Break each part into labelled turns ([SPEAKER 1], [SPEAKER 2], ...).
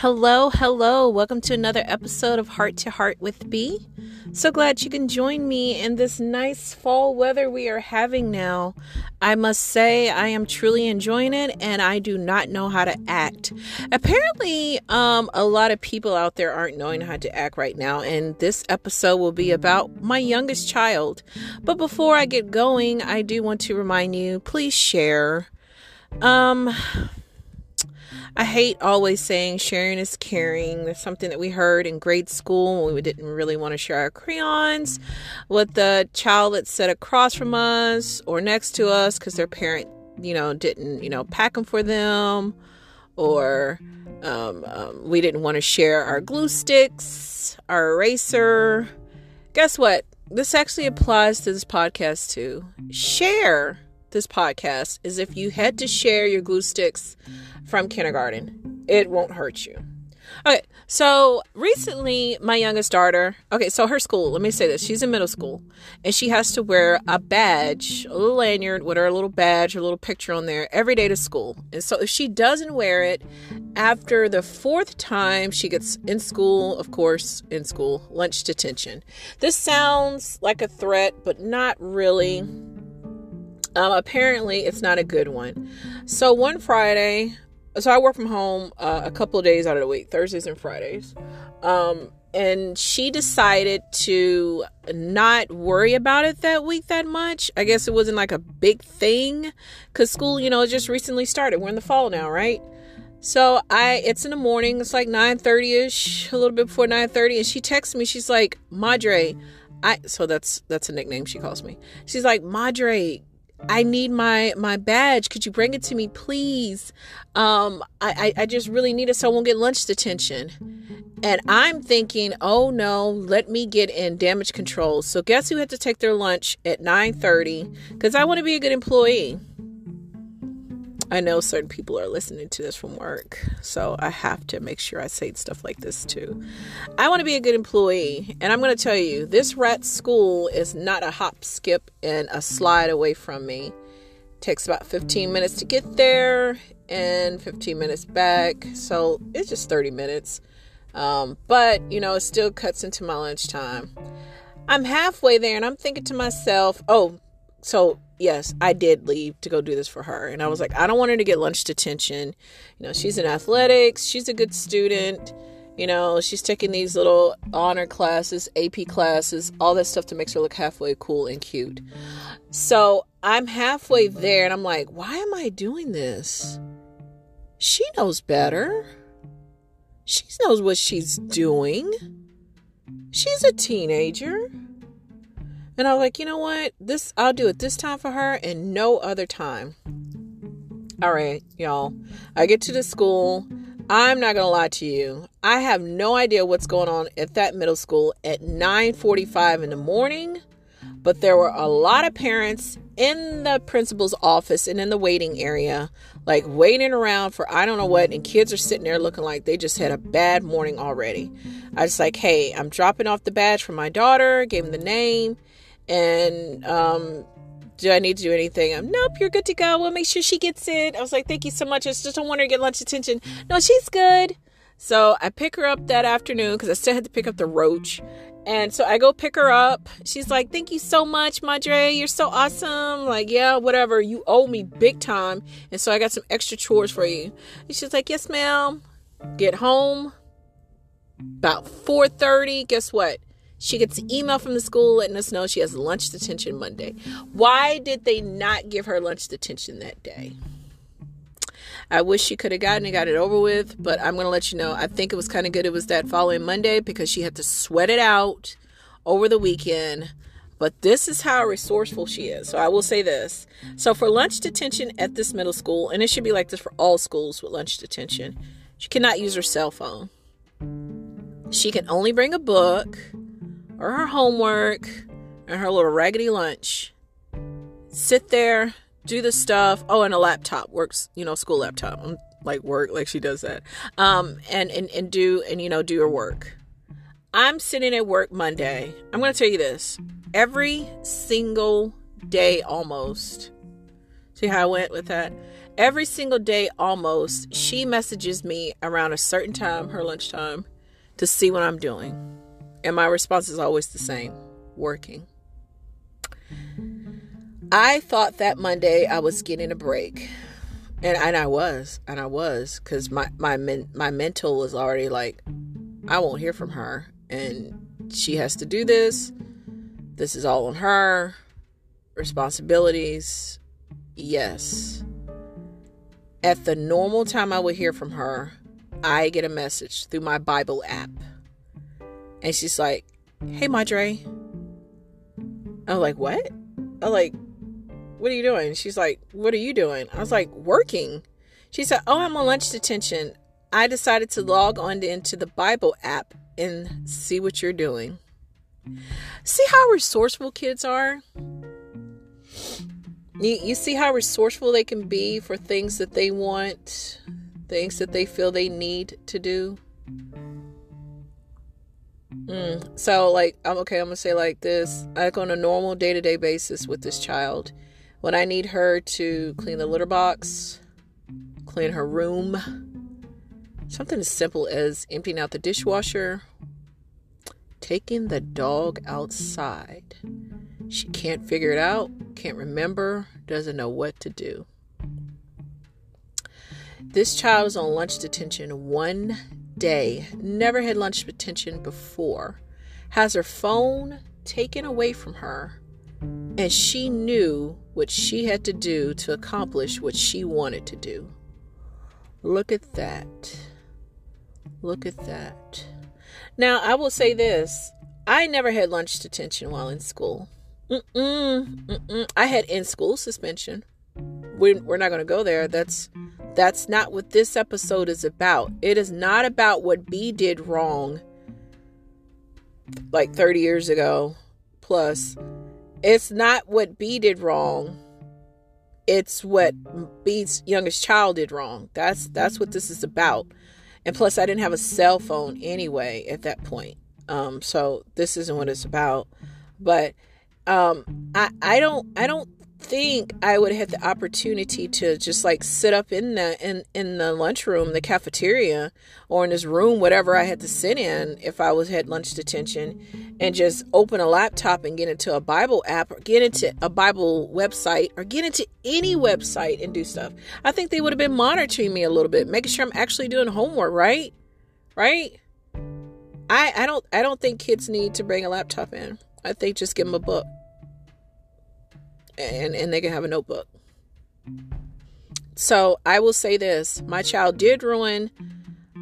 [SPEAKER 1] Hello, hello. Welcome to another episode of Heart to Heart with B. So glad you can join me in this nice fall weather we are having now. I must say, I am truly enjoying it and I do not know how to act. Apparently, um, a lot of people out there aren't knowing how to act right now, and this episode will be about my youngest child. But before I get going, I do want to remind you please share. Um, I hate always saying sharing is caring. There's something that we heard in grade school when we didn't really want to share our crayons with the child that sat across from us or next to us because their parent, you know, didn't, you know, pack them for them, or um, um, we didn't want to share our glue sticks, our eraser. Guess what? This actually applies to this podcast too. Share this podcast is if you had to share your glue sticks from kindergarten, it won't hurt you. Okay, so recently my youngest daughter, okay, so her school, let me say this, she's in middle school and she has to wear a badge, a little lanyard with her little badge, a little picture on there every day to school. And so if she doesn't wear it after the fourth time she gets in school, of course, in school, lunch detention. This sounds like a threat, but not really um, apparently, it's not a good one. So one Friday, so I work from home uh, a couple of days out of the week, Thursdays and Fridays. Um, and she decided to not worry about it that week that much. I guess it wasn't like a big thing because school, you know, just recently started. We're in the fall now, right? So I, it's in the morning. It's like nine thirty ish, a little bit before nine thirty, and she texts me. She's like, "Madre, I." So that's that's a nickname she calls me. She's like, "Madre, I need my my badge. Could you bring it to me, please? Um, I, I, I just really need it so I won't get lunch detention. And I'm thinking, oh no, let me get in damage control. So guess who had to take their lunch at 9:30? Because I want to be a good employee. I know certain people are listening to this from work, so I have to make sure I say stuff like this too. I want to be a good employee, and I'm going to tell you this rat school is not a hop, skip, and a slide away from me. It takes about 15 minutes to get there and 15 minutes back, so it's just 30 minutes. Um, but you know, it still cuts into my lunchtime. I'm halfway there, and I'm thinking to myself, oh, so yes, I did leave to go do this for her. And I was like, I don't want her to get lunch detention. You know, she's in athletics, she's a good student. You know, she's taking these little honor classes, AP classes, all that stuff to make her look halfway cool and cute. So I'm halfway there and I'm like, why am I doing this? She knows better. She knows what she's doing. She's a teenager. And I was like, you know what? This I'll do it this time for her and no other time. All right, y'all. I get to the school. I'm not gonna lie to you. I have no idea what's going on at that middle school at 9:45 in the morning, but there were a lot of parents in the principal's office and in the waiting area, like waiting around for I don't know what, and kids are sitting there looking like they just had a bad morning already. I was like, hey, I'm dropping off the badge for my daughter, gave him the name and um, do I need to do anything? Um, nope, you're good to go. We'll make sure she gets it. I was like, thank you so much. I just don't want her to get lunch attention. No, she's good. So I pick her up that afternoon because I still had to pick up the roach. And so I go pick her up. She's like, Thank you so much, Madre. You're so awesome. Like, yeah, whatever. You owe me big time. And so I got some extra chores for you. And she's like, Yes, ma'am. Get home. About 4:30. Guess what? She gets an email from the school letting us know she has lunch detention Monday. Why did they not give her lunch detention that day? I wish she could have gotten it, got it over with, but I'm going to let you know. I think it was kind of good it was that following Monday because she had to sweat it out over the weekend. But this is how resourceful she is. So I will say this. So for lunch detention at this middle school, and it should be like this for all schools with lunch detention, she cannot use her cell phone. She can only bring a book or her homework and her little raggedy lunch. Sit there, do the stuff. Oh, and a laptop works, you know, school laptop. I'm like work like she does that. Um and and and do and you know, do your work. I'm sitting at work Monday. I'm going to tell you this. Every single day almost. See how I went with that? every single day almost, she messages me around a certain time, her lunchtime, to see what I'm doing. And my response is always the same working. I thought that Monday I was getting a break. And, and I was, and I was, because my my men, my mental was already like, I won't hear from her, and she has to do this. This is all on her. Responsibilities, yes. At the normal time I would hear from her, I get a message through my Bible app. And she's like, Hey, Madre. I'm like, What? I'm like, What are you doing? She's like, What are you doing? I was like, Working. She said, Oh, I'm on lunch detention. I decided to log on into the Bible app and see what you're doing. See how resourceful kids are? You, you see how resourceful they can be for things that they want, things that they feel they need to do. Mm. So, like, I'm okay. I'm gonna say like this: like on a normal day to day basis with this child, when I need her to clean the litter box, clean her room, something as simple as emptying out the dishwasher, taking the dog outside. She can't figure it out, can't remember, doesn't know what to do. This child is on lunch detention one day, never had lunch detention before, has her phone taken away from her, and she knew what she had to do to accomplish what she wanted to do. Look at that. Look at that. Now, I will say this I never had lunch detention while in school. Mm-mm, mm-mm. I had in school suspension. We're, we're not going to go there. That's that's not what this episode is about. It is not about what B did wrong like 30 years ago plus. It's not what B did wrong. It's what B's youngest child did wrong. That's that's what this is about. And plus I didn't have a cell phone anyway at that point. Um so this isn't what it's about. But um, I I don't I don't think I would have had the opportunity to just like sit up in the in in the lunchroom, the cafeteria, or in this room, whatever I had to sit in if I was had lunch detention, and just open a laptop and get into a Bible app or get into a Bible website or get into any website and do stuff. I think they would have been monitoring me a little bit, making sure I'm actually doing homework, right? Right? I I don't I don't think kids need to bring a laptop in. I think just give them a book and, and they can have a notebook. So I will say this my child did ruin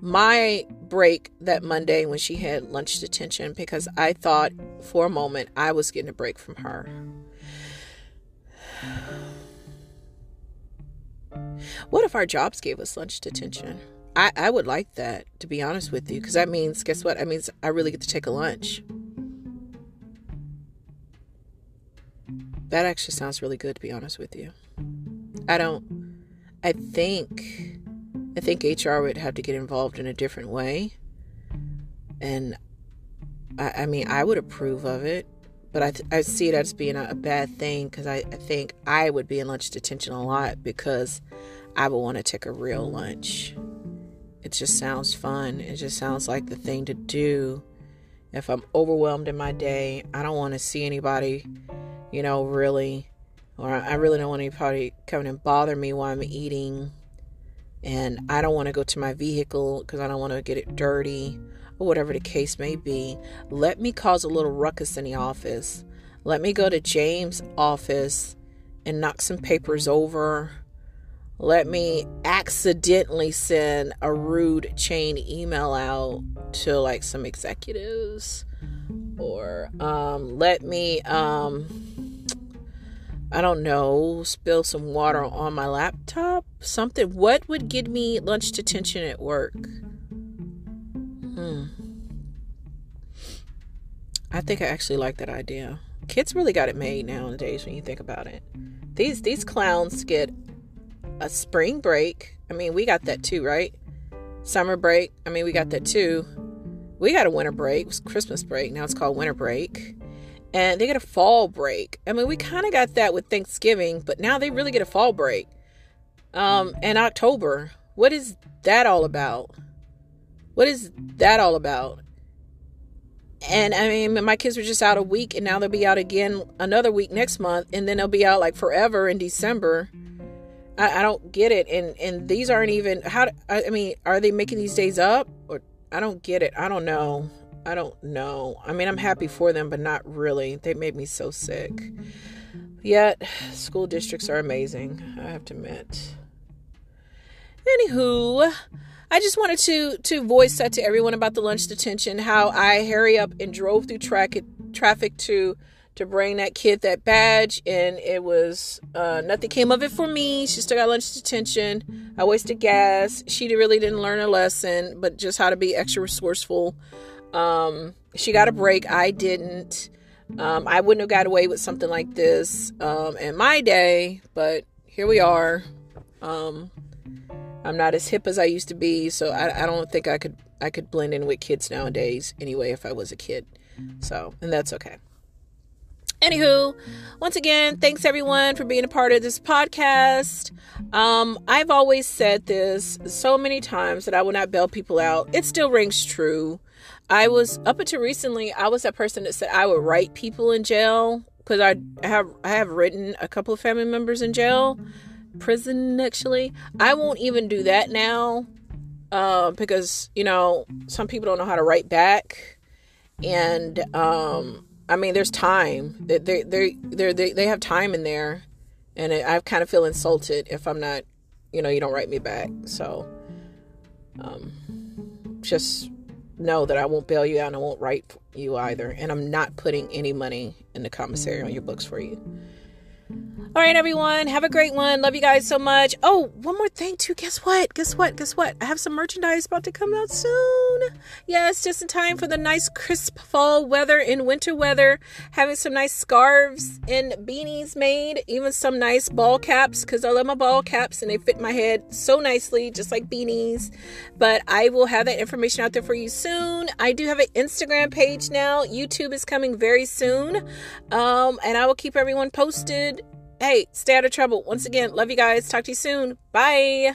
[SPEAKER 1] my break that Monday when she had lunch detention because I thought for a moment I was getting a break from her. What if our jobs gave us lunch detention? I, I would like that, to be honest with you, because that means, guess what? That means I really get to take a lunch. That actually sounds really good to be honest with you. I don't I think I think HR would have to get involved in a different way. And I, I mean, I would approve of it, but I, I see it as being a, a bad thing because I, I think I would be in lunch detention a lot because I would want to take a real lunch. It just sounds fun. It just sounds like the thing to do. If I'm overwhelmed in my day, I don't want to see anybody you know, really, or I really don't want anybody coming and bother me while I'm eating. And I don't want to go to my vehicle because I don't want to get it dirty or whatever the case may be. Let me cause a little ruckus in the office. Let me go to James' office and knock some papers over. Let me accidentally send a rude chain email out to like some executives or um, let me um, I don't know, spill some water on my laptop, something. What would give me lunch detention at work? Hmm. I think I actually like that idea. Kids really got it made nowadays when you think about it. These these clowns get a spring break. I mean, we got that too, right? Summer break. I mean, we got that too. We got a winter break. It was Christmas break. Now it's called winter break. And they get a fall break. I mean, we kind of got that with Thanksgiving, but now they really get a fall break. um, in October. What is that all about? What is that all about? And I mean, my kids were just out a week, and now they'll be out again another week next month, and then they'll be out like forever in December. I, I don't get it, and and these aren't even how. I, I mean, are they making these days up, or I don't get it. I don't know. I don't know. I mean, I'm happy for them, but not really. They made me so sick. Yet, school districts are amazing. I have to admit. Anywho, I just wanted to to voice that to everyone about the lunch detention. How I hurry up and drove through traffic traffic to to bring that kid that badge, and it was uh, nothing came of it for me. She still got lunch detention. I wasted gas. She really didn't learn a lesson, but just how to be extra resourceful. Um, she got a break. I didn't. Um, I wouldn't have got away with something like this um, in my day, but here we are. Um, I'm not as hip as I used to be, so I, I don't think I could I could blend in with kids nowadays anyway if I was a kid. So, and that's okay. Anywho, once again, thanks everyone for being a part of this podcast. Um, I've always said this so many times that I will not bail people out. It still rings true. I was up until recently, I was that person that said I would write people in jail because I have I have written a couple of family members in jail prison actually. I won't even do that now uh, because you know some people don't know how to write back, and um, I mean there's time. They they they they they have time in there, and I kind of feel insulted if I'm not, you know, you don't write me back. So, um, just know that I won't bail you out and I won't write you either, and I'm not putting any money in the commissary on your books for you. All right, everyone. Have a great one. Love you guys so much. Oh, one more thing, too. Guess what? Guess what? Guess what? I have some merchandise about to come out soon. Yes, just in time for the nice, crisp fall weather and winter weather. Having some nice scarves and beanies made, even some nice ball caps because I love my ball caps and they fit my head so nicely, just like beanies. But I will have that information out there for you soon. I do have an Instagram page now. YouTube is coming very soon. Um, and I will keep everyone posted hey, stay out of trouble. Once again, love you guys. Talk to you soon. Bye.